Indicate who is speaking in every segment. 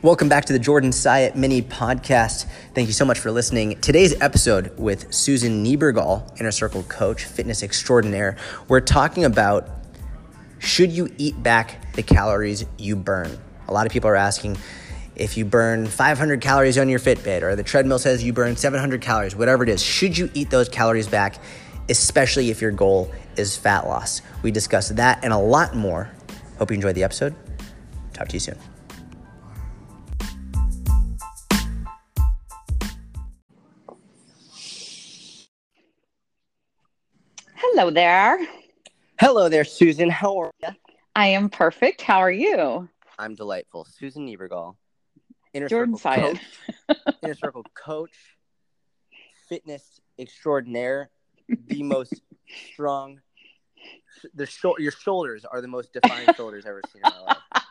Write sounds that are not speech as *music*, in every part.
Speaker 1: Welcome back to the Jordan Syatt mini podcast. Thank you so much for listening. Today's episode with Susan Niebergall, Inner Circle coach, fitness extraordinaire, we're talking about should you eat back the calories you burn? A lot of people are asking if you burn 500 calories on your Fitbit or the treadmill says you burn 700 calories, whatever it is, should you eat those calories back, especially if your goal is fat loss? We discuss that and a lot more. Hope you enjoyed the episode. Talk to you soon.
Speaker 2: Hello there.
Speaker 1: Hello there, Susan. How are you?
Speaker 2: I am perfect. How are you?
Speaker 1: I'm delightful. Susan Niebergall, Inner
Speaker 2: Jordan
Speaker 1: Circle coach, Inner Circle coach, fitness extraordinaire, the *laughs* most strong. The sho- your shoulders are the most defined shoulders I've ever seen in my life. *laughs*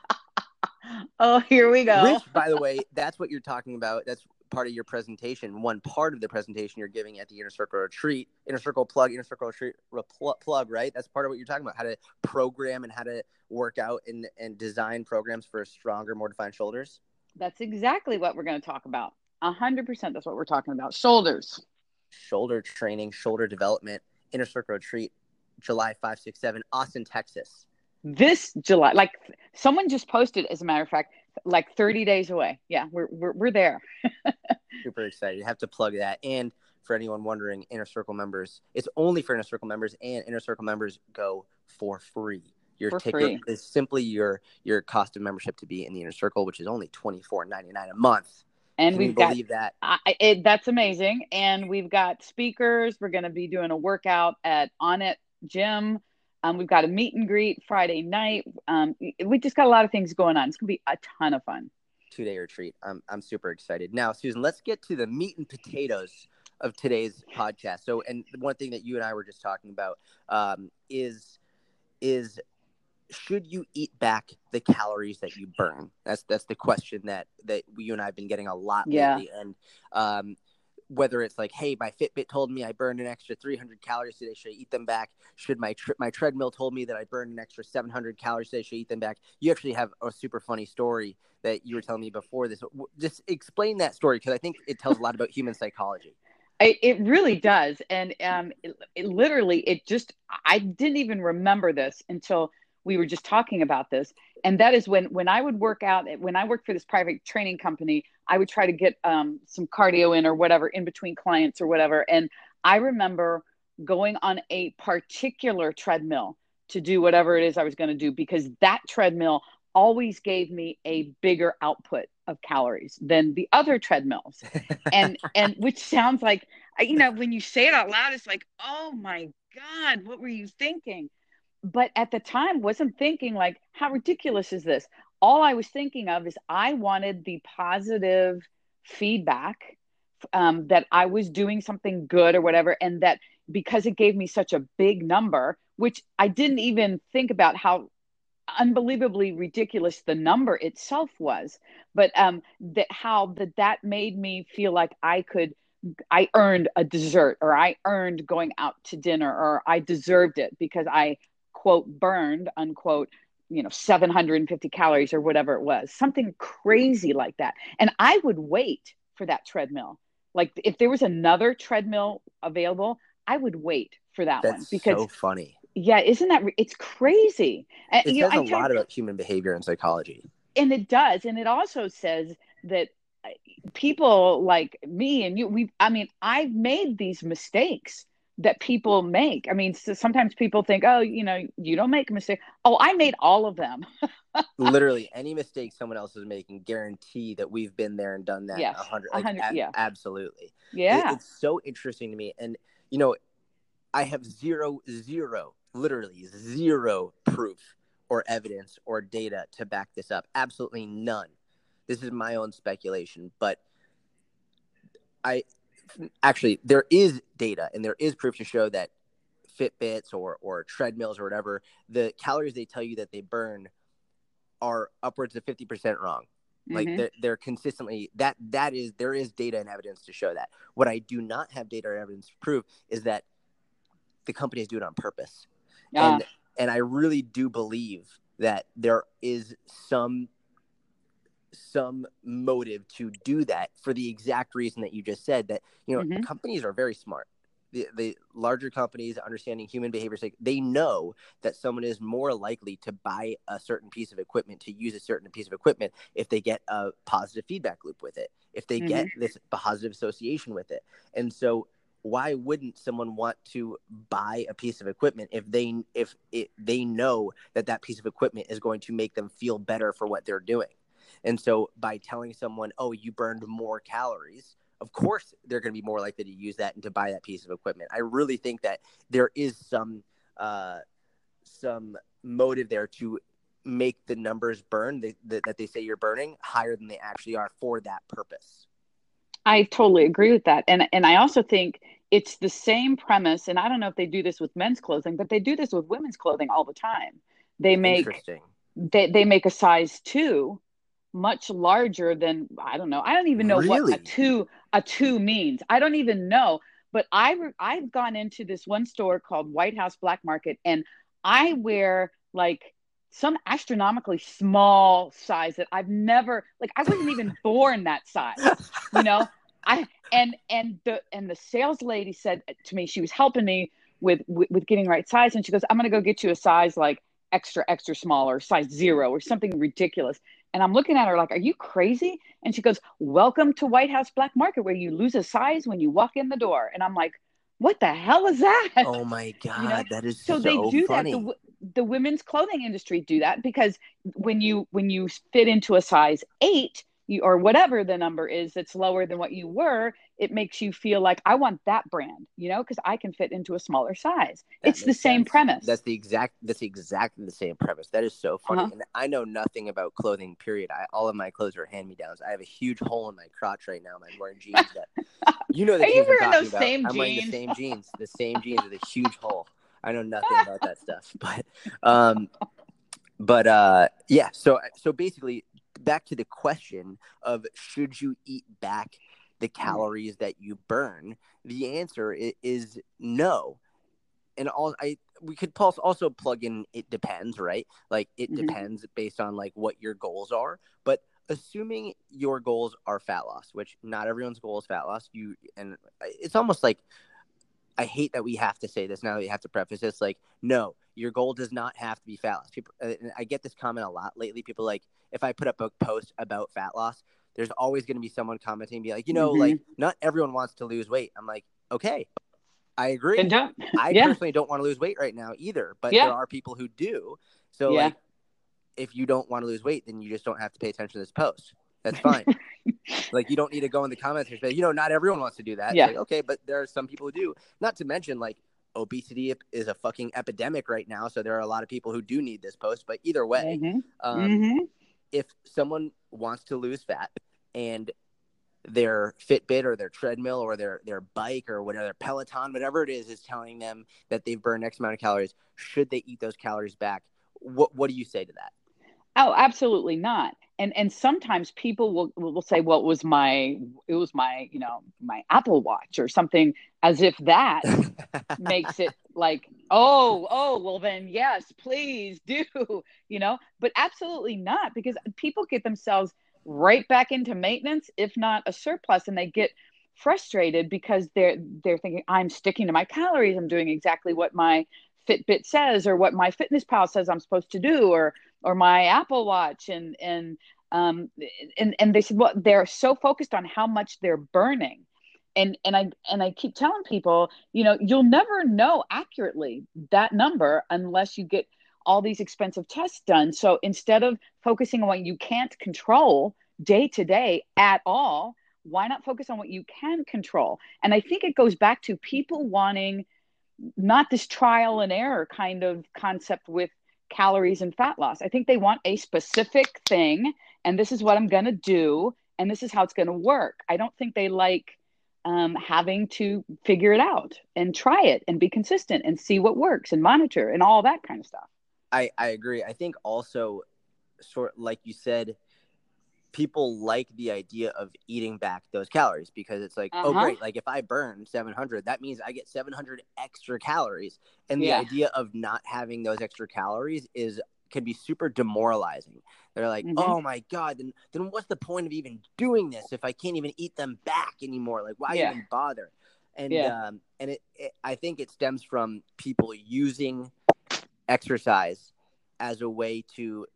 Speaker 2: Oh, here we go.
Speaker 1: Which, by the way, that's what you're talking about. That's part of your presentation. One part of the presentation you're giving at the Inner Circle retreat, Inner Circle plug, Inner Circle retreat repl- plug, right? That's part of what you're talking about. How to program and how to work out and, and design programs for stronger, more defined shoulders.
Speaker 2: That's exactly what we're going to talk about. A hundred percent. That's what we're talking about. Shoulders.
Speaker 1: Shoulder training, shoulder development, Inner Circle retreat, July 5, 6, 7, Austin, Texas.
Speaker 2: This July, like someone just posted, as a matter of fact, like 30 days away. Yeah, we're we're, we're there. *laughs*
Speaker 1: Super excited. You have to plug that. And for anyone wondering, Inner Circle members, it's only for Inner Circle members, and Inner Circle members go for free. Your
Speaker 2: For
Speaker 1: ticket
Speaker 2: free.
Speaker 1: is simply your your cost of membership to be in the Inner Circle, which is only twenty four ninety nine a month.
Speaker 2: And
Speaker 1: Can
Speaker 2: we've got
Speaker 1: believe that?
Speaker 2: I, it, that's amazing. And we've got speakers. We're going to be doing a workout at Onnit Gym. Um, we've got a meet and greet Friday night. Um, we just got a lot of things going on. It's going to be a ton of fun.
Speaker 1: Two day retreat. I'm I'm super excited. Now, Susan, let's get to the meat and potatoes of today's podcast. So, and one thing that you and I were just talking about um, is is should you eat back the calories that you burn? That's that's the question that that you and I have been getting a lot
Speaker 2: Yeah.
Speaker 1: lately. And um, whether it's like, hey, my Fitbit told me I burned an extra 300 calories today, should I eat them back? Should my my treadmill told me that I burned an extra 700 calories today, should I eat them back? You actually have a super funny story that you were telling me before this. Just explain that story because I think it tells a lot about human psychology. *laughs*
Speaker 2: It, it really does. And um, it, it literally, it just, I didn't even remember this until we were just talking about this. And that is when, when I would work out, when I worked for this private training company, I would try to get um, some cardio in or whatever in between clients or whatever. And I remember going on a particular treadmill to do whatever it is I was going to do because that treadmill always gave me a bigger output of calories than the other treadmills. *laughs* And and which sounds like you know when you say it out loud it's like oh my god what were you thinking? But at the time wasn't thinking like how ridiculous is this all i was thinking of is i wanted the positive feedback um, that i was doing something good or whatever and that because it gave me such a big number which i didn't even think about how unbelievably ridiculous the number itself was but um that how that that made me feel like i could i earned a dessert or i earned going out to dinner or i deserved it because i quote burned unquote you know 750 calories or whatever it was something crazy like that and i would wait for that treadmill like if there was another treadmill available i would wait for that one
Speaker 1: That's
Speaker 2: because
Speaker 1: so funny.
Speaker 2: yeah isn't that it's crazy and
Speaker 1: It
Speaker 2: know,
Speaker 1: says
Speaker 2: I
Speaker 1: a lot about human behavior and psychology.
Speaker 2: and it does and it also says that uh, people like me and you we i mean i've made these mistakes that people make i mean so sometimes people think oh you know you don't make mistakes. oh i made all of them *laughs*
Speaker 1: Literally, any mistake someone else is making, guarantee that we've been there and done that.
Speaker 2: Yes,
Speaker 1: hundred, like,
Speaker 2: hundred-
Speaker 1: a-
Speaker 2: yeah.
Speaker 1: absolutely. It-
Speaker 2: yeah
Speaker 1: it's so interesting to me, and you know, I have zero, zero, literally zero proof or evidence or data to back this up. Absolutely none. This is my own speculation, but I actually there is data and there is proof to show that Fitbits or or treadmills or whatever, the calories they tell you that they burn are upwards of 50% wrong. Like
Speaker 2: Mhm.
Speaker 1: they're, they're consistently that that is there is data and evidence to show that. What I do not have data or evidence to prove is that the companies do it on purpose.
Speaker 2: Yeah.
Speaker 1: And and I really do believe that there is some some motive to do that for the exact reason that you just said that you know mm-hmm. companies are very smart the, the larger companies understanding human behavior say they know that someone is more likely to buy a certain piece of equipment to use a certain piece of equipment if they get a positive feedback loop with it if they mm-hmm. get this positive association with it and so why wouldn't someone want to buy a piece of equipment if they if it, they know that that piece of equipment is going to make them feel better for what they're doing and so by telling someone oh you burned more calories of course they're going to be more likely to use that and to buy that piece of equipment. I really think that there is some uh, some motive there to make the numbers burn that, that they say you're burning higher than they actually are for that purpose.
Speaker 2: I totally agree with that, and and I also think it's the same premise. And I don't know if they do this with men's clothing, but they do this with women's clothing all the time. They make they they make a size two much larger than I don't know. I don't even know really? what a two a two means. I don't even know. But I I've gone into this one store called White House Black Market, and I wear like some astronomically small size that I've never like. I wasn't even *laughs* born that size, you know. I and and the and the sales lady said to me, she was helping me with with, with getting right size, and she goes, "I'm gonna go get you a size like extra extra small or size zero or something ridiculous." And I'm looking at her like, Are you crazy? And she goes, Welcome to White House Black Market, where you lose a size when you walk in the door. And I'm like, What the hell is that?
Speaker 1: Oh my God. *laughs* You know? That is so, so they do funny. that.
Speaker 2: The, the women's clothing industry do that because when you when you fit into a size eight, you, or whatever the number is that's lower than what you were, it makes you feel like I want that brand, you know, because I can fit into a smaller size. That it's the same
Speaker 1: sense.
Speaker 2: premise.
Speaker 1: That's the exact. That's exactly the same premise. That is so funny. Uh-huh. And I know nothing about clothing. Period. I, all of my clothes are hand me downs. I have a huge hole in my crotch right now. I'm wearing jeans that *laughs* you know. The
Speaker 2: are you wearing those
Speaker 1: about.
Speaker 2: same
Speaker 1: I'm
Speaker 2: jeans?
Speaker 1: wearing the same *laughs* jeans. The same jeans with a huge hole. I know nothing about that stuff, *laughs* but um, but uh, yeah. So so basically, back to the question of should you eat back the mm-hmm. calories that you burn? The answer is no. And all I we could also plug in it depends, right? Like it mm-hmm. depends based on like what your goals are, but assuming your goals are fat loss, which not everyone's goal is fat loss, you and it's almost like I hate that we have to say this now that we have to preface this like no, your goal does not have to be fat loss. People, uh, I get this comment a lot lately. People like, if I put up a post about fat loss, there's always going to be someone commenting, be like, you know, mm-hmm. like not everyone wants to lose weight. I'm like, okay, I agree. *laughs* I yeah. personally don't want to lose weight right now either, but yeah. there are people who do. So yeah. like, if you don't want to lose weight, then you just don't have to pay attention to this post. That's fine. *laughs* like you don't need to go in the comments and say, you know, not everyone wants to do that. Yeah. Like, okay, but there are some people who do. Not to mention, like obesity is a fucking epidemic right now. So there are a lot of people who do need this post. But either way, mm-hmm. Um, mm-hmm. if someone wants to lose fat and their Fitbit or their treadmill or their their bike or whatever their Peloton, whatever it is, is telling them that they've burned X amount of calories, should they eat those calories back? What what do you say to that?
Speaker 2: Oh, absolutely not. And and sometimes people will will say, well, it was my it was my you know my Apple Watch or something, as if that *laughs* makes it like oh oh well then yes please do *laughs* you know but absolutely not because people get themselves right back into maintenance if not a surplus and they get frustrated because they're they're thinking i'm sticking to my calories i'm doing exactly what my fitbit says or what MyFitnessPal says i'm supposed to do or or my Apple Watch and and um and and they said well they're so focused on how much they're burning. And and I and I keep telling people you know you'll never know accurately that number unless you get all these expensive tests done. So instead of focusing on what you can't control day to day at all why not focus on what you can control? And i think it goes back to people wanting not this trial and error kind of concept with calories and fat loss. I think they want a specific thing, and this is what I'm going to do, and this is how it's going to work. I don't think they like um, having to figure it out and try it and be consistent and see what works and monitor and all that kind of stuff.
Speaker 1: I, I agree. I think also, sort like you said, people like the idea of eating back those calories because it's like, oh, uh-huh. oh great, like if I burn 700, that means I get 700 extra calories. And the yeah. idea of not having those extra calories is can be super demoralizing. They're like,
Speaker 2: Mhm.
Speaker 1: "Oh my god, then then what's the point of even doing this if I can't even eat them back anymore? Like, why
Speaker 2: Yeah.
Speaker 1: even bother?" And
Speaker 2: Yeah.
Speaker 1: um, and it, it, I think it stems from people using exercise as a way to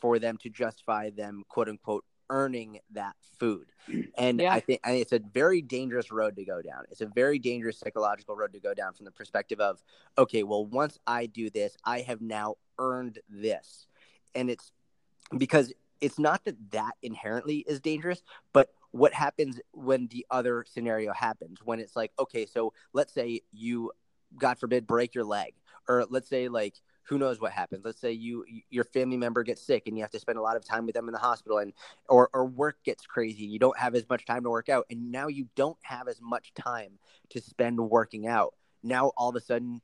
Speaker 1: for them to justify them quote unquote earning that food. And
Speaker 2: Yeah.
Speaker 1: i think it's a very dangerous road to go down. It's a very dangerous psychological road to go down from the perspective of okay well once i do this i have now earned this. And it's because it's not that that inherently is dangerous but what happens when the other scenario happens? When it's like okay so let's say you god forbid break your leg. Or let's say like who knows what happens. Let's say you your family member gets sick and you have to spend a lot of time with them in the hospital and or or work gets crazy and you don't have as much time to work out and now you don't have as much time to spend working out. Now all of a sudden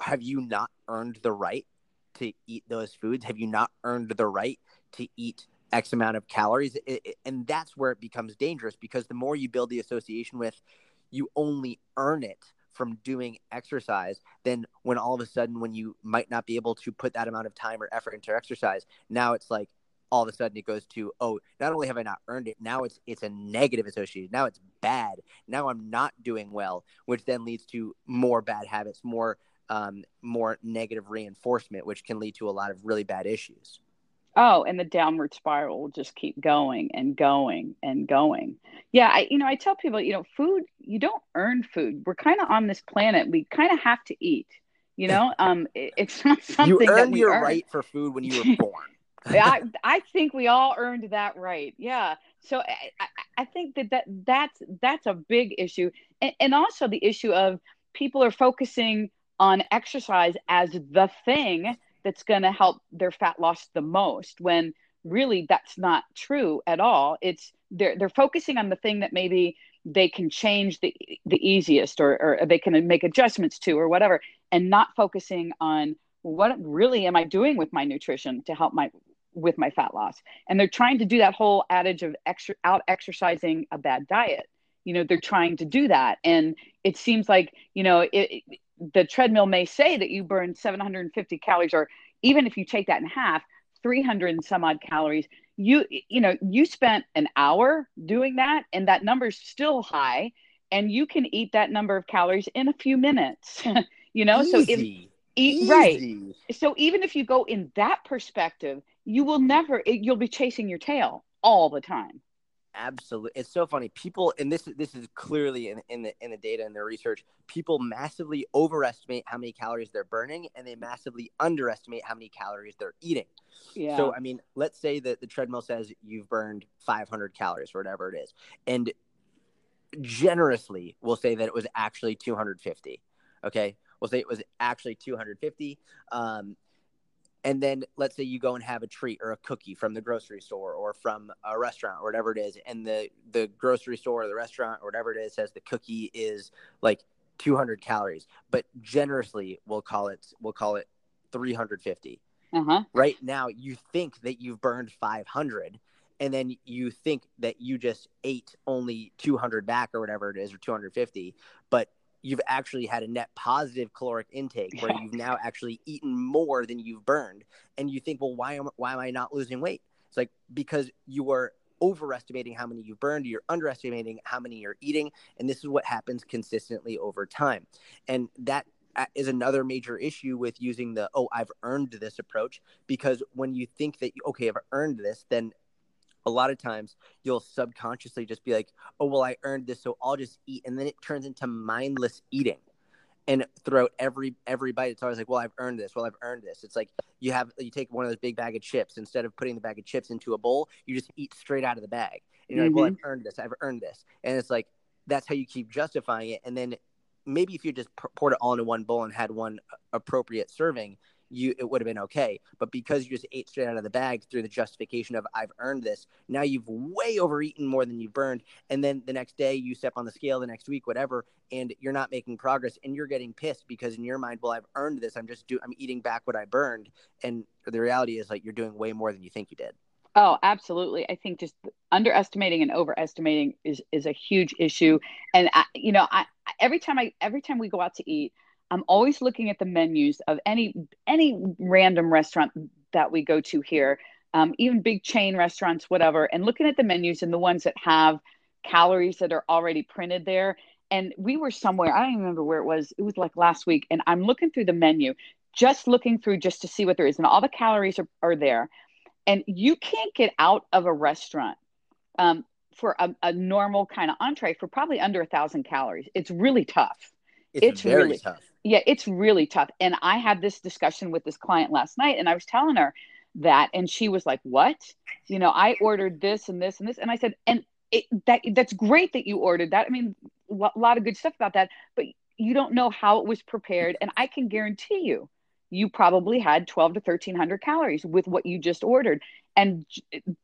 Speaker 1: have you not earned the right to eat those foods? Have you not earned the right to eat x amount of calories? It- it- and that's where it becomes dangerous because the more you build the association with you only earn it from doing exercise then when all of a sudden when you might not be able to put that amount of time or effort into exercise. Now it's like all of a sudden it goes to oh not only have i not earned it now it's it's a negative association now it's bad now i'm not doing well which then leads to more bad habits more um, more negative reinforcement which can lead to a lot of really bad issues
Speaker 2: Oh, and the downward spiral will just keep going and going and going. Yeah, I you know, I tell people, you know, food, you don't earn food. We're kind of on this planet. We kind of have to eat. You know, *laughs* um, it- it's not something
Speaker 1: you
Speaker 2: that
Speaker 1: earned your
Speaker 2: earn.
Speaker 1: right for food when you were *laughs* born
Speaker 2: I, *laughs* I think we all earned that right. Yeah. So I, I, I think that, that that's that's a big issue, and, and also the issue of people are focusing on exercise as the thing that's going to help their fat loss the most. When really that's not true at all. It's they're they're focusing on the thing that maybe they can change the the easiest, or or they can make adjustments to, or whatever, and not focusing on what really am I doing with my nutrition to help my with my fat loss and they're trying to do that whole adage of extra out exercising a bad diet you know they're trying to do that and it seems like you know it, the treadmill may say that you burn 750 calories or even if you take that in half 300 and some odd calories you you know you spent an hour doing that and that number's still high and you can eat that number of calories in a few minutes *laughs* you know? So if
Speaker 1: Easy.
Speaker 2: eat right. So even if you go in that perspective you will never it, you'll be chasing your tail all the time
Speaker 1: absolutely it's so funny. People and this this is clearly in, in the in the data and the research people massively overestimate how many calories they're burning and they massively underestimate how many calories they're eating.
Speaker 2: Yeah.
Speaker 1: So i mean let's say that the treadmill says you've burned 500 calories or whatever it is and generously we'll say that it was actually 250 okay? We'll say it was actually 250 um, and then let's say you go and have a treat or a cookie from the grocery store or from a restaurant or whatever it is and the the grocery store or the restaurant or whatever it is says the cookie is like 200 calories but generously we'll call it we'll call it 350
Speaker 2: uh-huh.
Speaker 1: Right now you think that you've burned 500 and then you think that you just ate only 200 back or whatever it is or 250 but you've actually had a net positive caloric intake where you've now actually eaten more than you've burned. And you think well why am why am I not losing weight? It's like because you are overestimating how many you've burned you're underestimating how many you're eating and this is what happens consistently over time. And that uh, another major issue with using the oh I've earned this approach because when you think that okay I've earned this then a lot of times you'll subconsciously just be like oh well I earned this so I'll just eat and then it turns into mindless eating and throughout every every bite it's always like well I've earned this well I've earned this. It's like you have you take one of those big bag of chips instead of putting the bag of chips into a bowl you just eat straight out of the bag. And you're like well mm-hmm. I've earned this I've earned this. And it's like that's how you keep justifying it. And then maybe if you just poured it all into one bowl and had one appropriate serving you it would have been okay. But because you just ate straight out of the bag through the justification of i've earned this now you've way overeaten more than you've burned. And then the next day you step on the scale the next week whatever and you're not making progress and you're getting pissed because in your mind well i've earned this. I'm just do i'm eating back what i burned. And the reality is like you're doing way more than you think you did.
Speaker 2: Oh, absolutely. I think just underestimating and overestimating is is a huge issue. And I, you know, I every time I every time we go out to eat, I'm always looking at the menus of any any random restaurant that we go to here, um, even big chain restaurants, whatever, and looking at the menus and the ones that have calories that are already printed there. And we were somewhere, I don't remember where it was. It was like last week. And I'm looking through the menu, just looking through just to see what there is. And all the calories are, are there. And you can't get out of a restaurant um, for a, a, normal kind of entree for probably under a thousand calories. It's really tough.
Speaker 1: It's, it's really tough.
Speaker 2: Yeah, it's really tough. And I had this discussion with this client last night, and I was telling her that, and she was like, "What? You know, I ordered this and this and this," and I said, "And it, that that's great that you ordered that. I mean, a lot of good stuff about that, but you don't know how it was prepared. And I can guarantee you, you probably had 12 to 1300 calories with what you just ordered. And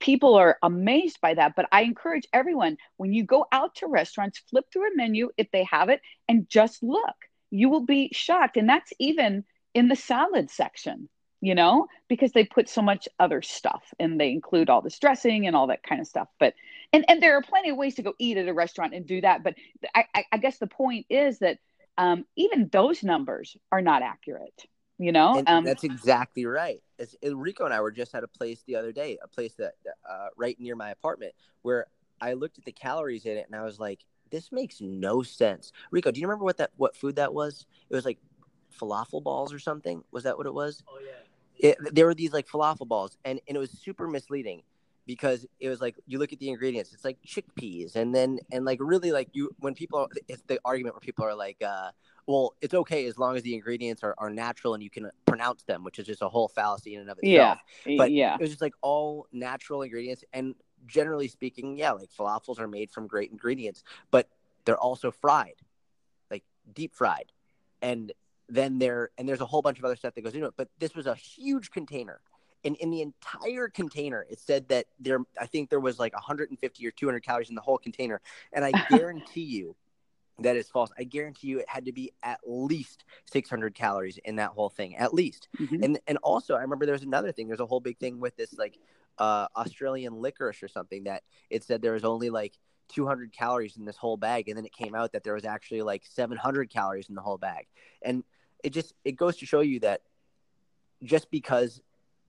Speaker 2: people are amazed by that. But I encourage everyone when you go out to restaurants, flip through a menu if they have it and just look. You will be shocked. And that's even in the salad section you know, because they put so much other stuff and they include all this dressing and all that kind of stuff. But and and there are plenty of ways to go eat at a restaurant and do that. But I, I guess the point is that um, even those numbers are not accurate. You know,
Speaker 1: um, that's exactly right. It's, Rico and I were just at a place the other day, a place that uh, right near my apartment, where I looked at the calories in it and I was like, this makes no sense. Rico, do you remember what that what food that was? It was like falafel balls or something. Was that what it was?
Speaker 3: Oh yeah
Speaker 1: it, there were these like falafel balls, and, and it was super misleading because it was like you look at the ingredients, it's like chickpeas, and then and like really like you when people it's the argument where people are like, uh, well, it's okay as long as the ingredients are, are natural and you can pronounce them, which is just a whole fallacy in and of itself.
Speaker 2: Yeah,
Speaker 1: but
Speaker 2: yeah,
Speaker 1: it was just like all natural ingredients, and generally speaking, yeah, like falafels are made from great ingredients, but they're also fried, like deep fried, and then there and there's a whole bunch of other stuff that goes into it but this was a huge container. And in the entire container it said that there i think there was like 150 or 200 calories in the whole container. And i *laughs* guarantee you that is false i guarantee you it had to be at least 600 calories in that whole thing at least mm-hmm. and and also i remember there's another thing there's a whole big thing with this like uh australian licorice or something that it said there was only like 200 calories in this whole bag and then it came out that there was actually like 700 calories in the whole bag and it just it goes to show you that just because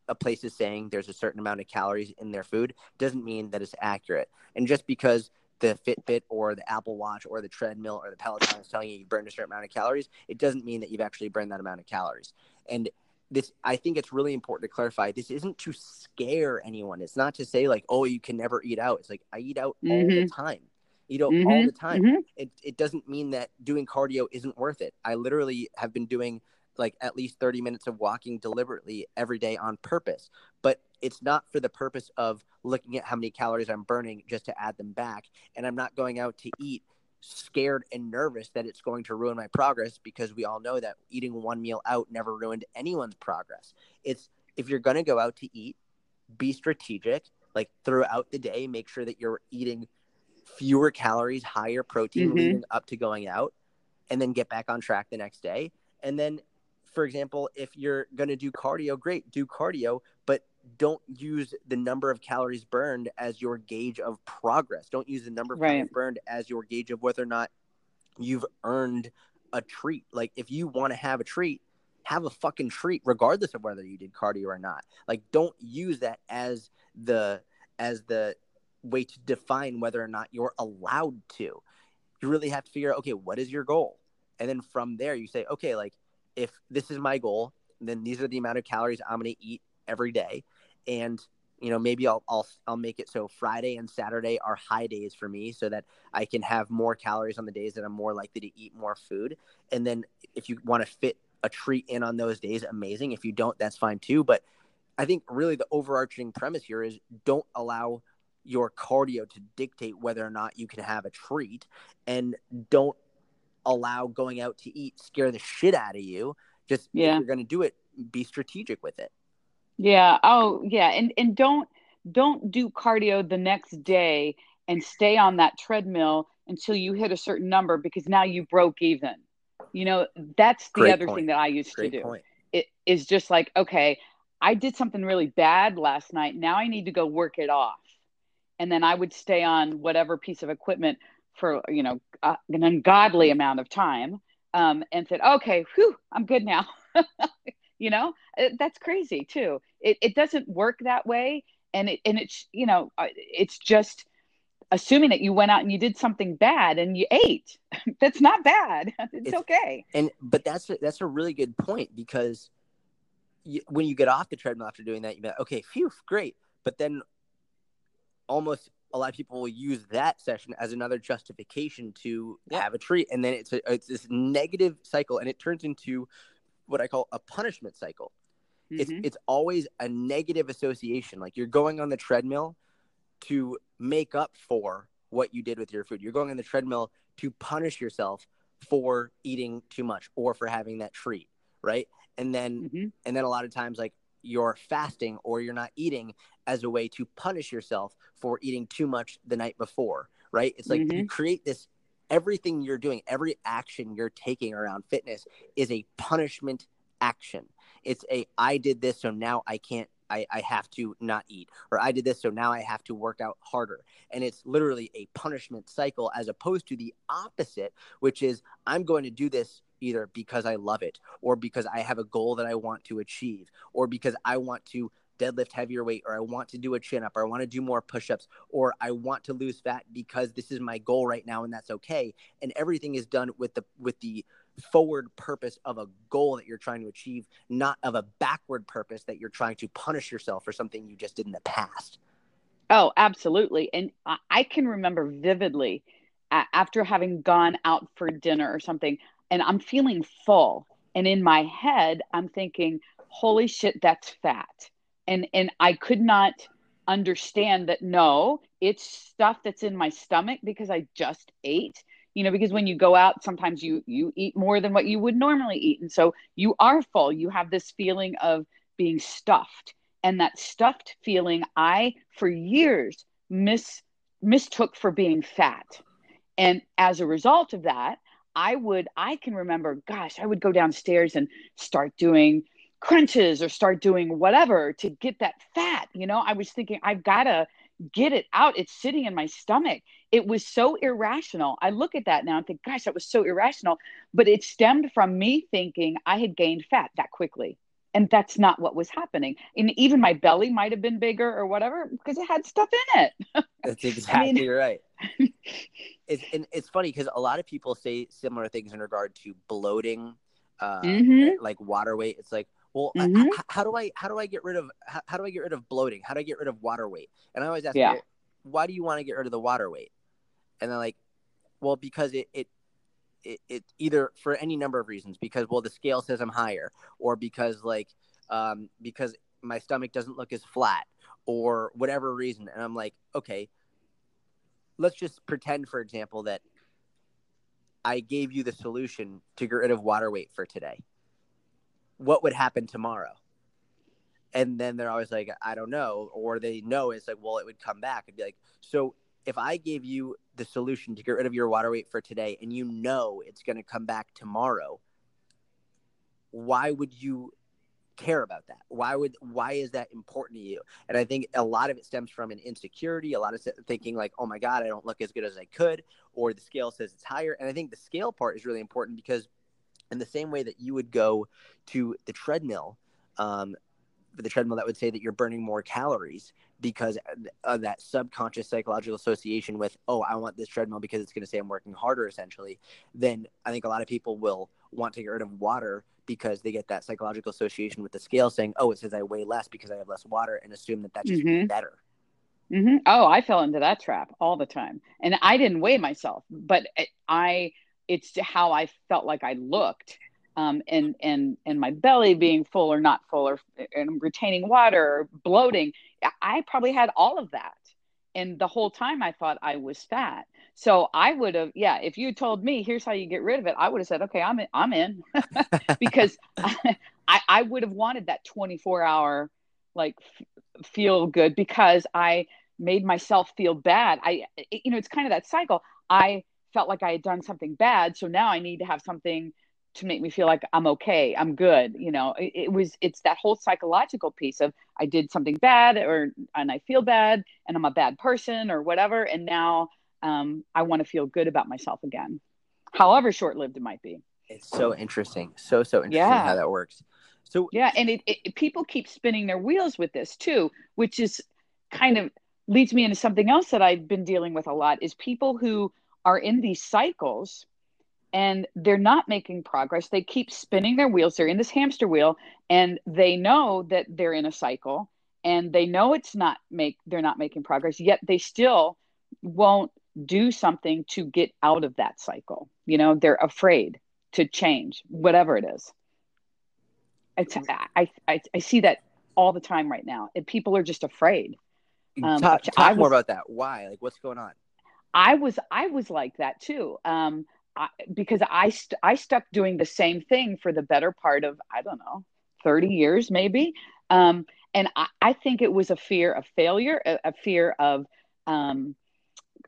Speaker 1: a place is saying there's a certain amount of calories in their food doesn't mean that it's accurate. And just because the Fitbit or the Apple Watch or the treadmill or the Peloton is telling you you burned a certain amount of calories, it doesn't mean that you've actually burned that amount of calories. And this, I think it's really important to clarify. This isn't to scare anyone. It's not to say like, oh, you can never eat out. It's like I eat out mm-hmm. all the mm-hmm. time You out mm-hmm. all the time. Mm-hmm. It, it doesn't mean that doing cardio isn't worth it. I literally have been doing like at least 30 minutes of walking deliberately every day on purpose. But it's not for the purpose of looking at how many calories I'm burning just to add them back. And I'm not going out to eat scared and nervous that it's going to ruin my progress because we all know that eating one meal out never ruined anyone's progress. It's if you're going to go out to eat, be strategic, like throughout the day, make sure that you're eating fewer calories, higher protein mm-hmm. leading up to going out, and then get back on track the next day. And then, for example, if you're going to do cardio, great, do cardio, but don't use the number of calories burned as your gauge of progress. Don't use the number of right. calories burned as your gauge of whether or not you've earned a treat. Like, if you want to have a treat, have a fucking treat regardless of whether you did cardio or not. Like, don't use that as the as the way to define whether or not you're allowed to. You really have to figure out, okay, what is your goal? And then from there, you say, okay, like if this is my goal, then these are the amount of calories I'm going to eat every day. And you know, maybe I'll, I'll I'll make it so Friday and Saturday are high days for me, so that I can have more calories on the days that I'm more likely to eat more food. And then if you want to fit a treat in on those days, amazing. If you don't, that's fine too. But I think really the overarching premise here is don't allow your cardio to dictate whether or not you can have a treat and don't allow going out to eat scare the shit out of you just yeah. if you're going to do it be strategic with it.
Speaker 2: Yeah. Oh yeah. And and don't don't do cardio the next day and stay on that treadmill until you hit a certain number because now you broke even. You know that's the Great other point. thing that i used Great to do. point. it is just like okay i did something really bad last night. Now i need to go work it off. And then I would stay on whatever piece of equipment for you know uh, an ungodly amount of time um, and said, okay, whew, I'm good now. *laughs* you know, that's crazy too. It, it doesn't work that way. And it, and it's, you know, uh, it's just assuming that you went out and you did something bad and you ate. *laughs* that's not bad. *laughs* It's, it's, okay.
Speaker 1: And, but that's, a, that's a really good point because you, when you get off the treadmill after doing that, you be like, okay, phew, great. But then almost a lot of people will use that session as another justification to yeah. have a treat, and then it's a, it's this negative cycle, and it turns into what I call a punishment cycle. Mm-hmm. It's it's always a negative association. Like you're going on the treadmill to make up for what you did with your food. You're going on the treadmill to punish yourself for eating too much or for having that treat, right? And then mm-hmm. and then a lot of times like you're fasting or you're not eating as a way to punish yourself for eating too much the night before, right? It's like mm-hmm. you create this everything you're doing, every action you're taking around fitness is a punishment action. It's a I did this, so now I can't I, I have to not eat, or I did this, so now I have to work out harder. And it's literally a punishment cycle as opposed to the opposite, which is I'm going to do this either because I love it, or because I have a goal that I want to achieve, or because I want to deadlift heavier weight or I want to do a chin up or I want to do more push-ups or I want to lose fat because this is my goal right now and that's okay. And everything is done with the with the forward purpose of a goal that you're trying to achieve not of a backward purpose that you're trying to punish yourself for something you just did in the past.
Speaker 2: Oh absolutely. And I can remember vividly after having gone out for dinner or something and I'm feeling full. And in my head I'm thinking holy shit that's fat. And and i could not understand that no it's stuff that's in my stomach because i just ate. You know because when you go out sometimes you you eat more than what you would normally eat. And so you are full. You have this feeling of being stuffed. And that stuffed feeling i for years mis mistook for being fat. And as a result of that i would i can remember gosh i would go downstairs and start doing crunches or start doing whatever to get that fat. You know, I was thinking, I've got to get it out. It's sitting in my stomach. It was so irrational. I look at that now and think, gosh, that was so irrational. But it stemmed from me thinking I had gained fat that quickly. And that's not what was happening. And even my belly might have been bigger or whatever because it had stuff in it. *laughs*
Speaker 1: that's exactly I mean, right. *laughs* it's, and it's funny because a lot of people say similar things in regard to bloating, uh, mm-hmm. like water weight. It's like, well mm-hmm. I, how do i how do i get rid of how, how, do i get rid of bloating how do i get rid of water weight and i always ask yeah. why do you want to get rid of the water weight and they're like well because it, it it, it either for any number of reasons because well the scale says i'm higher or because like um because my stomach doesn't look as flat or whatever reason and i'm like okay let's just pretend for example that i gave you the solution to get rid of water weight for today what would happen tomorrow? And then they're always like, I don't know. Or they know it's like, well, it would come back and be like, so if I gave you the solution to get rid of your water weight for today and you know it's going to come back tomorrow, why would you care about that? Why would why is that important to you? And I think a lot of it stems from an insecurity, a lot of thinking like, "Oh my god, I don't look as good as I could," or the scale says it's higher. And I think the scale part is really important because in the same way that you would go to the treadmill, um, the treadmill that would say that you're burning more calories because of that subconscious psychological association with, oh, I want this treadmill because it's going to say I'm working harder, essentially. Then I think a lot of people will want to get rid of water because they get that psychological association with the scale saying, oh, it says I weigh less because I have less water and assume that that's just mm-hmm. better.
Speaker 2: Mm-hmm. Oh, I fell into that trap all the time. And I didn't weigh myself, but I it's how I felt like I looked. Um, and and and my belly being full or not full or and retaining water or bloating i probably had all of that. And the whole time i thought i was fat. So i would have yeah if you told me here's how you get rid of it i would have said okay i'm in i'm in. *laughs* Because *laughs* I, I would have wanted that 24 hour like f- feel good because i made myself feel bad. I you know it's kind of that cycle. I felt like I had done something bad. So now I need to have something to make me feel like I'm okay, I'm good. You know, it, it, was it's that whole psychological piece of I did something bad or and I feel bad and I'm a bad person or whatever, and now um, I want to feel good about myself again, however short lived it might be.
Speaker 1: It's so interesting. So so interesting yeah. how that works. So
Speaker 2: yeah, and it, it, people keep spinning their wheels with this too, which is kind of leads me into something else that I've been dealing with a lot is people who are in these cycles and they're not making progress. They keep spinning their wheels. They're in this hamster wheel and they know that they're in a cycle and they know it's not make they're not making progress, yet they still won't do something to get out of that cycle. You know, they're afraid to change, whatever it is. It's, I, I, I see that all the time right now. And people are just afraid.
Speaker 1: Um, talk, talk was, more about that. Why? Like, what's going on?
Speaker 2: I was, I was like that too. Um, I, because I, st- I stuck doing the same thing for the better part of, I don't know, 30 years maybe. Um, and I, I think it was a fear of failure, a, a fear of, um,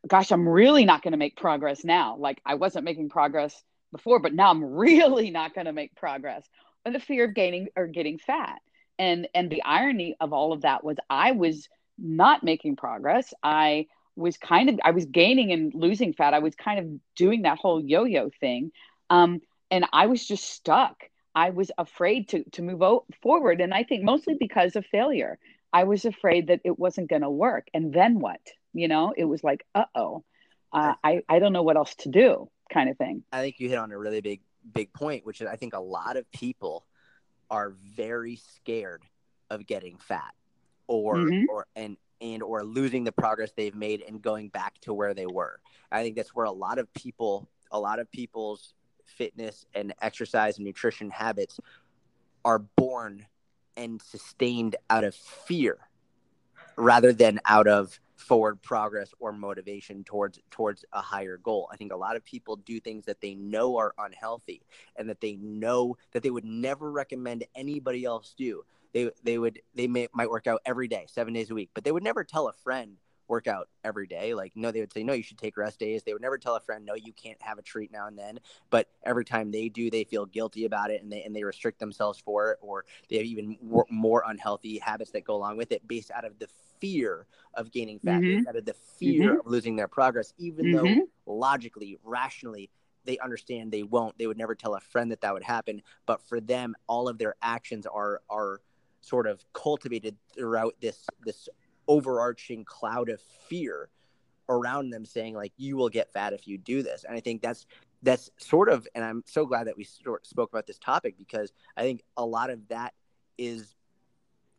Speaker 2: gosh, I'm really not going to make progress now. Like I wasn't making progress before, but now I'm *laughs* really not going to make progress. And the fear of gaining or getting fat. And and the irony of all of that was I was not making progress. I was kind of I was gaining and losing fat. I was kind of doing that whole yo-yo thing. Um, and I was just stuck. I was afraid to to move o- forward and I think mostly because of failure. I was afraid that it wasn't going to work. And then what? You know, it was like, uh-oh. Uh, I I don't know what else to do kind of thing.
Speaker 1: I think you hit on a really big big point, which is I think a lot of people are very scared of getting fat or mm-hmm. or and and or losing the progress they've made and going back to where they were. I think that's where a lot of people a lot of people's fitness and exercise and nutrition habits are born and sustained out of fear rather than out of forward progress or motivation towards towards a higher goal. I think a lot of people do things that they know are unhealthy and that they know that they would never recommend anybody else do. They they would they may, might work out every day, 7 days a week, but they would never tell a friend work out every day. Like, no, they would say, no, you should take rest days. They would never tell a friend, no, you can't have a treat now and then. But every time they do, they feel guilty about it and they, and they restrict themselves for it, or they have even more, more unhealthy habits that go along with it based out of the fear of gaining fat, mm-hmm. out of the fear mm-hmm. of losing their progress, even mm-hmm. though logically, rationally, they understand they won't. They would never tell a friend that that would happen. But for them, all of their actions are are sort of cultivated throughout this this overarching cloud of fear around them saying like you will get fat if you do this. And i think that's that's sort of and i'm so glad that we sort, spoke about this topic because i think a lot of that is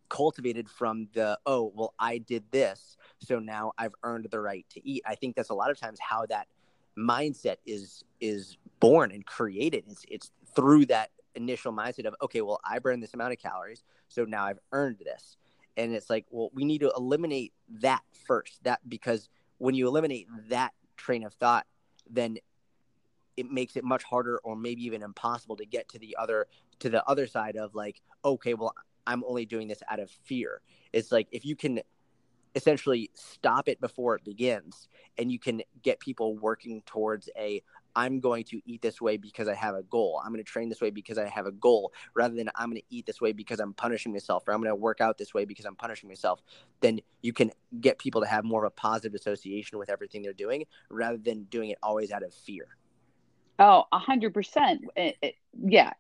Speaker 1: cultivated from the oh well i did this so now i've earned the right to eat. I think that's a lot of times how that mindset is is born and created. It's it's through that initial mindset of okay well i burned this amount of calories so now i've earned this. And it's like well we need to eliminate that first. That because when you eliminate that train of thought then it makes it much harder or maybe even impossible to get to the other to the other side of like okay well i'm only doing this out of fear. It's like if you can essentially stop it before it begins and you can get people working towards a I'm going to eat this way because I have a goal. I'm going to train this way because I have a goal rather than I'm going to eat this way because I'm punishing myself or I'm going to work out this way because I'm punishing myself. Then you can get people to have more of a positive association with everything they're doing rather than doing it always out of fear.
Speaker 2: Oh, a hundred percent. Yeah.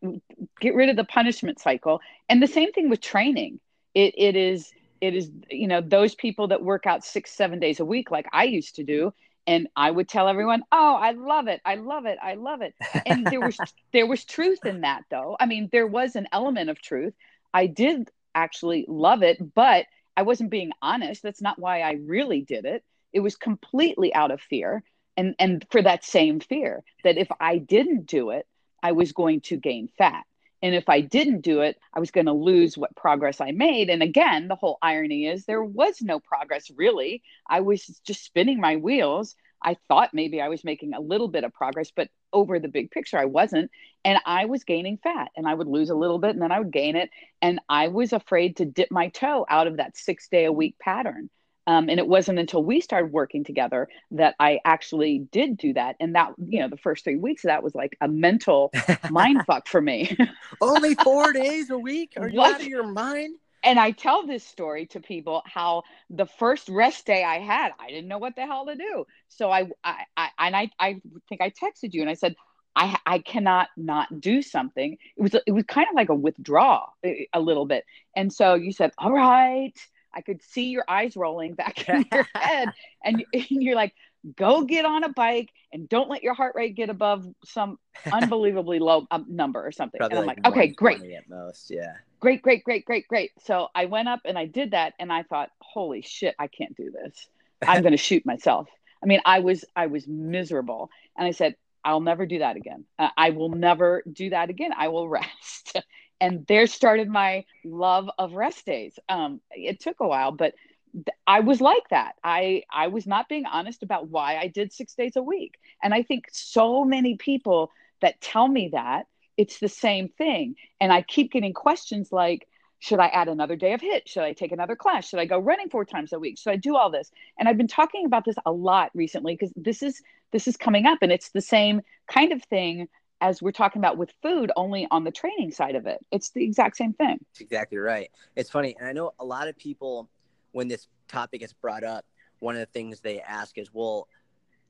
Speaker 2: Get rid of the punishment cycle. And the same thing with training. It, it is, it is, you know, those people that work out six, seven days a week, like I used to do, and I would tell everyone, "Oh, I love it. I love it. I love it." And there was *laughs* there was truth in that though. I mean, there was an element of truth. I did actually love it, but I wasn't being honest. That's not why I really did it. It was completely out of fear and and for that same fear that if I didn't do it, I was going to gain fat. And if I didn't do it, I was going to lose what progress I made. And again, the whole irony is there was no progress really. I was just spinning my wheels. I thought maybe I was making a little bit of progress, but over the big picture, I wasn't. And I was gaining fat and I would lose a little bit and then I would gain it. And I was afraid to dip my toe out of that six day a week pattern. Um, and it wasn't until we started working together that I actually did do that. And that, you know, the first three weeks of that was like a mental mind *laughs* fuck for me.
Speaker 1: Only *laughs* four days a week? Are you what? out of your mind?
Speaker 2: And I tell this story to people how the first rest day I had, I didn't know what the hell to do. So I, I, I and I, I think I texted you and I said, I I cannot not do something. It was it was kind of like a withdrawal a little bit. And so you said, "All right." I could see your eyes rolling back in your *laughs* head and, *laughs* and you're like, "Go get on a bike and don't let your heart rate get above some unbelievably low um, number or something."
Speaker 1: Probably
Speaker 2: and I'm
Speaker 1: like
Speaker 2: like, "Okay, great."
Speaker 1: At most, yeah.
Speaker 2: Great, great, great, great, great. So I went up and I did that and I thought, "Holy shit, I can't do this. I'm going to shoot myself." I mean, I was I was miserable. And I said, I'll never do that again. Uh, I will never do that again. I will *laughs* rest. And there started my love of rest days. Um, it took a while, but th- I was like that. I I was not being honest about why I did six days a week. And I think so many people that tell me that it's the same thing. And I keep getting questions like, should I add another day of HIIT Should I take another class? Should I go running four times a week? Should I do all this? And I've been talking about this a lot recently because this is this is coming up and it's the same kind of thing as we're talking about with food only on the training side of it. It's the exact same thing.
Speaker 1: That's exactly right. It's funny, and I know a lot of people when this topic is brought up, one of the things they ask is, "Well,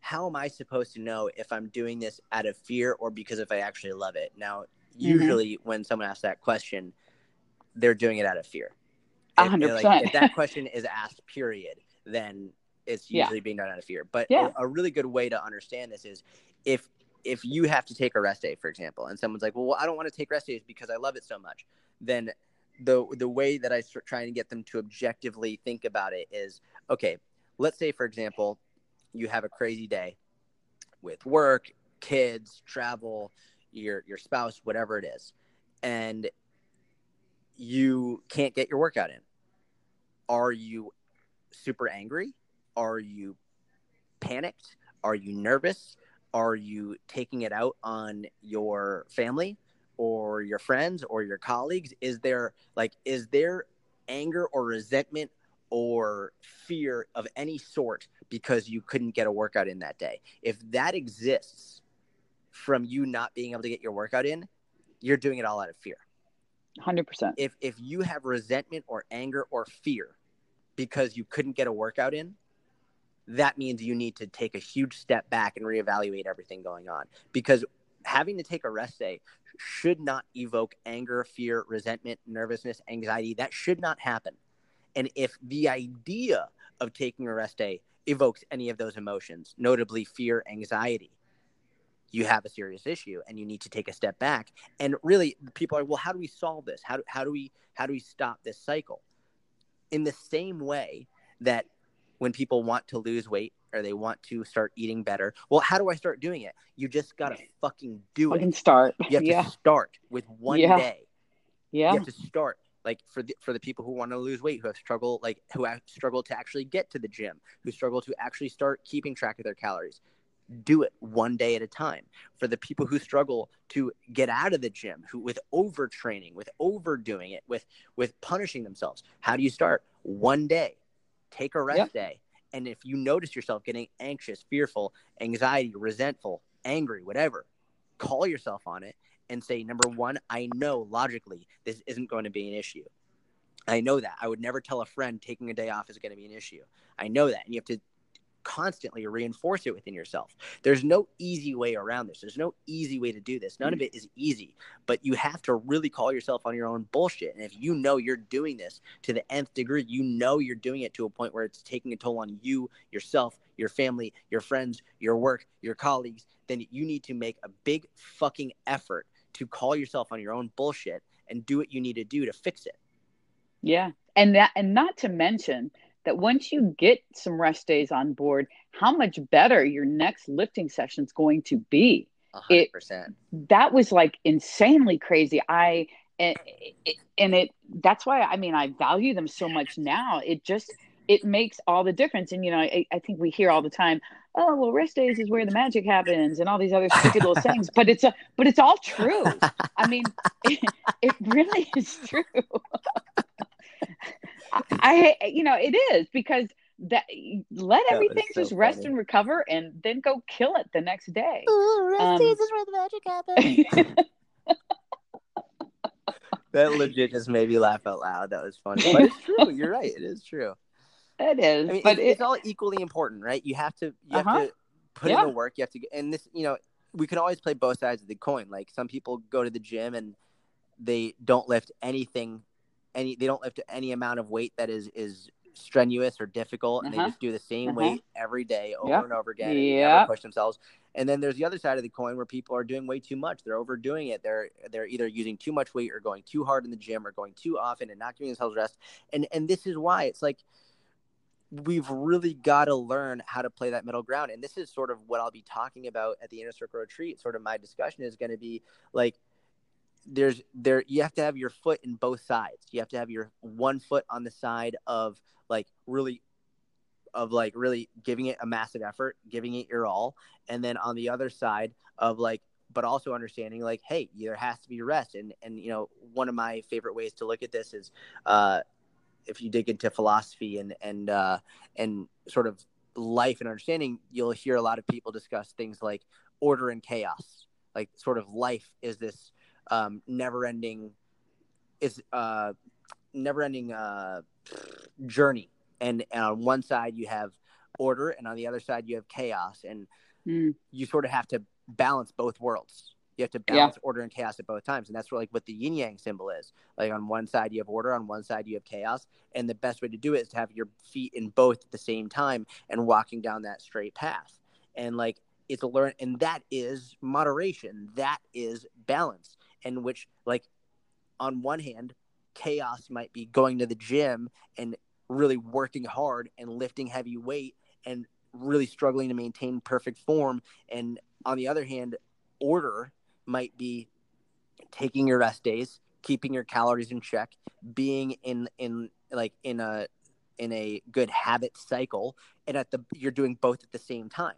Speaker 1: how am I supposed to know if I'm doing this out of fear or because if I actually love it?" Now, usually mm-hmm. when someone asks that question, they're doing it out of fear.
Speaker 2: If, hundred
Speaker 1: like. If that question is asked, period, then it's usually yeah. being done out of fear. But yeah. a, a really good way to understand this is if if you have to take a rest day, for example, and someone's like, "Well, I don't want to take rest days because I love it so much," then the the way that I start trying to get them to objectively think about it is, okay, let's say, for example, you have a crazy day with work, kids, travel, your your spouse, whatever it is, and you can't get your workout in. Are you super angry? Are you panicked? Are you nervous? Are you taking it out on your family or your friends or your colleagues? Is there like is there anger or resentment or fear of any sort because you couldn't get a workout in that day? If that exists from you not being able to get your workout in, you're doing it all out of fear.
Speaker 2: 100%.
Speaker 1: If if you have resentment or anger or fear because you couldn't get a workout in, that means you need to take a huge step back and reevaluate everything going on because having to take a rest day should not evoke anger, fear, resentment, nervousness, anxiety. That should not happen. And if the idea of taking a rest day evokes any of those emotions, notably fear, anxiety, you have a serious issue and you need to take a step back and really people are well how do we solve this how do, how do we how do we stop this cycle in the same way that when people want to lose weight or they want to start eating better well how do i start doing it you just gotta fucking do it.
Speaker 2: fucking
Speaker 1: it
Speaker 2: start
Speaker 1: you have
Speaker 2: yeah.
Speaker 1: to start with one
Speaker 2: yeah.
Speaker 1: day
Speaker 2: yeah
Speaker 1: you have to start like for the for the people who want to lose weight who have struggled like who have struggled to actually get to the gym who struggle to actually start keeping track of their calories do it one day at a time. For the people who struggle to get out of the gym, who with overtraining, with overdoing it, with with punishing themselves, how do you start? One day. Take a rest day. And if you notice yourself getting anxious, fearful, anxiety, resentful, angry, whatever, call yourself on it and say, number one, I know logically this isn't going to be an issue. I know that. I would never tell a friend taking a day off is going to be an issue. I know that. And you have to constantly reinforce it within yourself. There's no easy way around this. There's no easy way to do this. None of it is easy, but you have to really call yourself on your own bullshit. And if you know you're doing this to the nth degree, you know you're doing it to a point where it's taking a toll on you, yourself, your family, your friends, your work, your colleagues, then you need to make a big fucking effort to call yourself on your own bullshit and do what you need to do to fix it.
Speaker 2: Yeah. And that and not to mention that once you get some rest days on board, how much better your next lifting session is going to be.
Speaker 1: 100%. It,
Speaker 2: that was like insanely crazy. I, and it, and it, that's why, I mean, I value them so much now. It just, it makes all the difference. And, you know, I, I think we hear all the time, oh, well, rest days is where the magic happens and all these other stupid little things, but it's a, but it's all true. I mean, it, *laughs* it really is true. *laughs* I, you know, it is because that let everything so just rest and recover and then go kill it the next day.
Speaker 1: Ooh, rest um, is where the magic happens. *laughs* that legit just made me laugh out loud. That was funny. But it's true. You're right. It is true.
Speaker 2: It is.
Speaker 1: I mean,
Speaker 2: but
Speaker 1: it's, it, it's all equally important, right? You have to you uh-huh. have to put yeah. in the work. You have to and this, you know, we can always play both sides of the coin. Like some people go to the gym and they don't lift anything, any they don't lift any amount of weight that is is strenuous or difficult, and uh-huh. they just do the same uh-huh. weight every day over yep. and over again, push themselves. And then there's the other side of the coin where people are doing way too much. They're overdoing it. They're they're either using too much weight or going too hard in the gym or going too often and not giving themselves rest. And and this is why it's like we've really got to learn how to play that middle ground. And this is sort of what I'll be talking about at the inner circle retreat. Sort of my discussion is going to be like there's there you have to have your foot in both sides. You have to have your one foot on the side of like really of like really giving it a massive effort, giving it your all, and then on the other side of like but also understanding like hey there has to be rest and and you know one of my favorite ways to look at this is uh if you dig into philosophy and and uh, and sort of life and understanding, you'll hear a lot of people discuss things like order and chaos. Like sort of life is this um, never-ending is uh, never-ending uh, journey, and, and on one side you have order, and on the other side you have chaos, and mm. you sort of have to balance both worlds. You have to balance yeah. order and chaos at both times. And that's what, like what the yin yang symbol is. Like on one side you have order, on one side you have chaos. And the best way to do it is to have your feet in both at the same time and walking down that straight path. And like it's a learn and that is moderation. That is balance. in which like on one hand, chaos might be going to the gym and really working hard and lifting heavy weight and really struggling to maintain perfect form. And on the other hand, order might be taking your rest days, keeping your calories in check, being in in like in a in a good habit cycle, and at the you're doing both at the same time.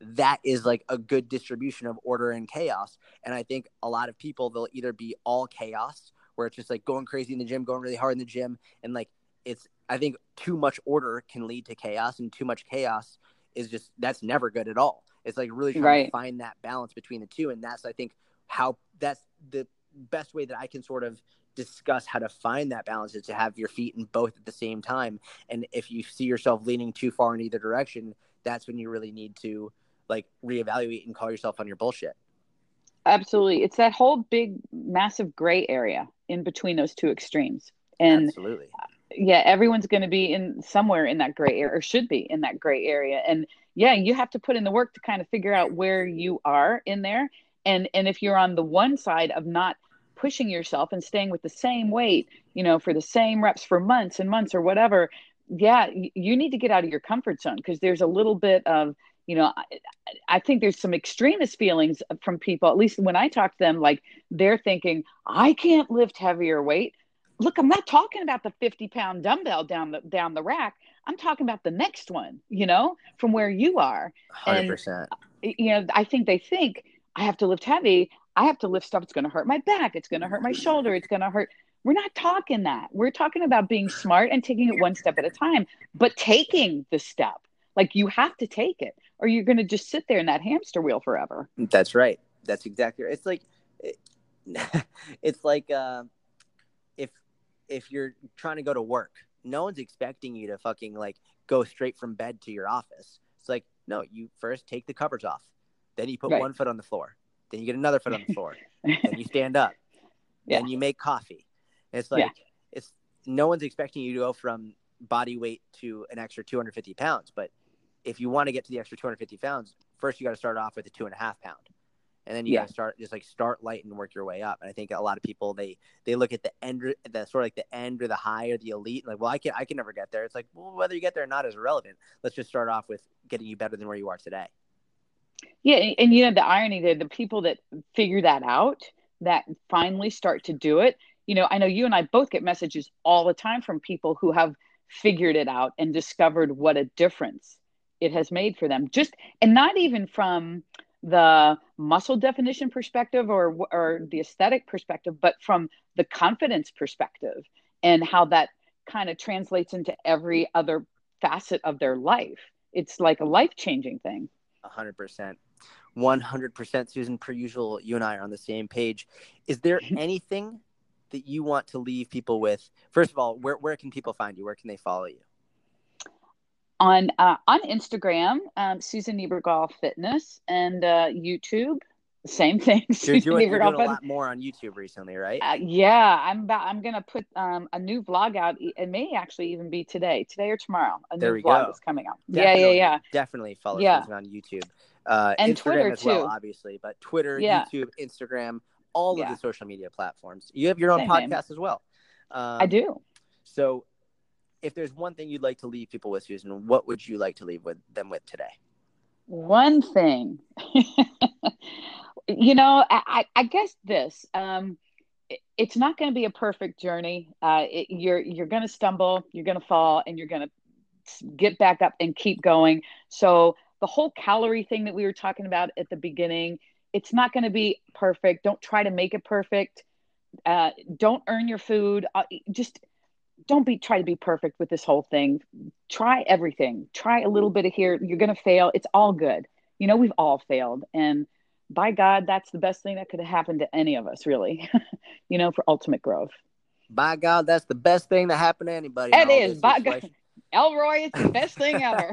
Speaker 1: That is like a good distribution of order and chaos. And I think a lot of people they'll either be all chaos, where it's just like going crazy in the gym, going really hard in the gym, and like it's I think too much order can lead to chaos, and too much chaos is just that's never good at all. It's like really trying right. to find that balance between the two, and that's I think how that's the best way that I can sort of discuss how to find that balance is to have your feet in both at the same time. And if you see yourself leaning too far in either direction, that's when you really need to like reevaluate and call yourself on your bullshit.
Speaker 2: Absolutely. It's that whole big, massive gray area in between those two extremes. And
Speaker 1: absolutely.
Speaker 2: Yeah, everyone's going to be in somewhere in that gray area or should be in that gray area. And yeah, you have to put in the work to kind of figure out where you are in there. And and if you're on the one side of not pushing yourself and staying with the same weight, you know, for the same reps for months and months or whatever, yeah, you need to get out of your comfort zone because there's a little bit of you know I, I, think there's some extremist feelings from people at least when i talk to them like they're thinking i can't lift heavier weight look i'm not talking about the 50 pound dumbbell down the down the rack I'm talking about the next one, you know, from where you are.
Speaker 1: 100%.
Speaker 2: And, you know, I think they think I have to lift heavy. I have to lift stuff. It's going to hurt my back. It's going to hurt my shoulder. It's going to hurt. We're not talking that. We're talking about being smart and taking it one step at a time, but taking the step. Like you have to take it or you're going to just sit there in that hamster wheel forever.
Speaker 1: That's right. That's exactly right. It's like, it, *laughs* it's like, uh, if, if you're trying to go to work no one's expecting you to fucking like go straight from bed to your office. It's like, no, you first take the covers off. Then you put right. one foot on the floor. Then you get another foot on the floor. *laughs* then you stand up. Yeah. And you make coffee. it's like yeah. it's no one's expecting you to go from body weight to an extra 250 pounds. But if you want to get to the extra 250 pounds, first you got to start off with a two and a half pound and then you yeah. gotta start just like start light and work your way up. And I think a lot of people they they look at the end, the sort of like the end or the high or the elite, like well I can I can never get there. It's like well whether you get there or not is irrelevant. Let's just start off with getting you better than where you are today.
Speaker 2: Yeah, and you know the irony that the people that figure that out, that finally start to do it. You know, I know you and I both get messages all the time from people who have figured it out and discovered what a difference it has made for them. Just and not even from the muscle definition perspective or or the aesthetic perspective but from the confidence perspective and how that kind of translates into every other facet of their life. It's like a life-changing thing.
Speaker 1: 100% 100% susan per usual you and i are on the same page. Is there *laughs* anything that you want to leave people with? First of all where, where can people find you? Where can they follow you
Speaker 2: on uh, on Instagram, um, Susan Niebergall Fitness, and uh, YouTube, Same thing. *laughs*
Speaker 1: You're doing, you're doing a lot more on YouTube recently, right?
Speaker 2: Uh, yeah, I'm about. I'm gonna put um, a new vlog out. It may actually even be today, today or tomorrow. A
Speaker 1: there
Speaker 2: new vlog go. is coming out.
Speaker 1: Definitely,
Speaker 2: yeah, yeah, yeah.
Speaker 1: Definitely follow yeah. on YouTube, uh, and Instagram Twitter as well, too. obviously. But Twitter, yeah. YouTube, Instagram, all yeah. of the social media platforms. You have your own Same podcast name. as well.
Speaker 2: Um, I do.
Speaker 1: So, if there's one thing you'd like to leave people with, Susan, what would you like to leave with them with today?
Speaker 2: One thing. *laughs* you know, I, I guess this. Um, it, it's not going to be a perfect journey. Uh, it, you're you're going to stumble, you're going to fall, and you're going to get back up and keep going. So the whole calorie thing that we were talking about at the beginning, it's not going to be perfect. Don't try to make it perfect. Uh, don't earn your food. Uh, just don't be try to be perfect with this whole thing. Try everything. Try a little bit of here. You're going to fail. It's all good. You know, we've all failed, and by God, that's the best thing that could have happened to any of us, really, *laughs* you know, for ultimate growth.
Speaker 1: By God, that's the best thing that happened to anybody.
Speaker 2: It is. By God. *laughs* Elroy, it's the best thing ever.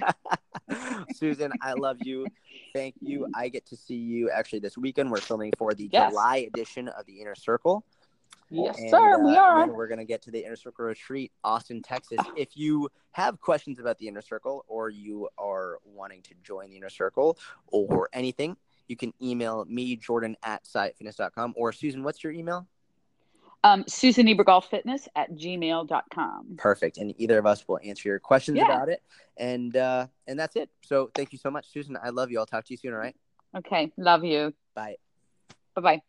Speaker 2: *laughs*
Speaker 1: Susan, I love you. Thank you. I get to see you actually this weekend. We're filming for the yes. July edition of the Inner Circle.
Speaker 2: Yes, and, sir, we uh, are.
Speaker 1: we're going to get to the Inner Circle Retreat, Austin, Texas. If you have questions about the Inner Circle or you are wanting to join the Inner Circle or anything, you can email me, Jordan at syattfitness.com. Or Susan, what's your email?
Speaker 2: Um, Susan Fitness at gmail.com.
Speaker 1: Perfect. And either of us will answer your questions yeah. about it. And uh, and that's it. So thank you so much, Susan. I love you. I'll talk to you soon, all right?
Speaker 2: Okay. Love you.
Speaker 1: Bye.
Speaker 2: Bye bye.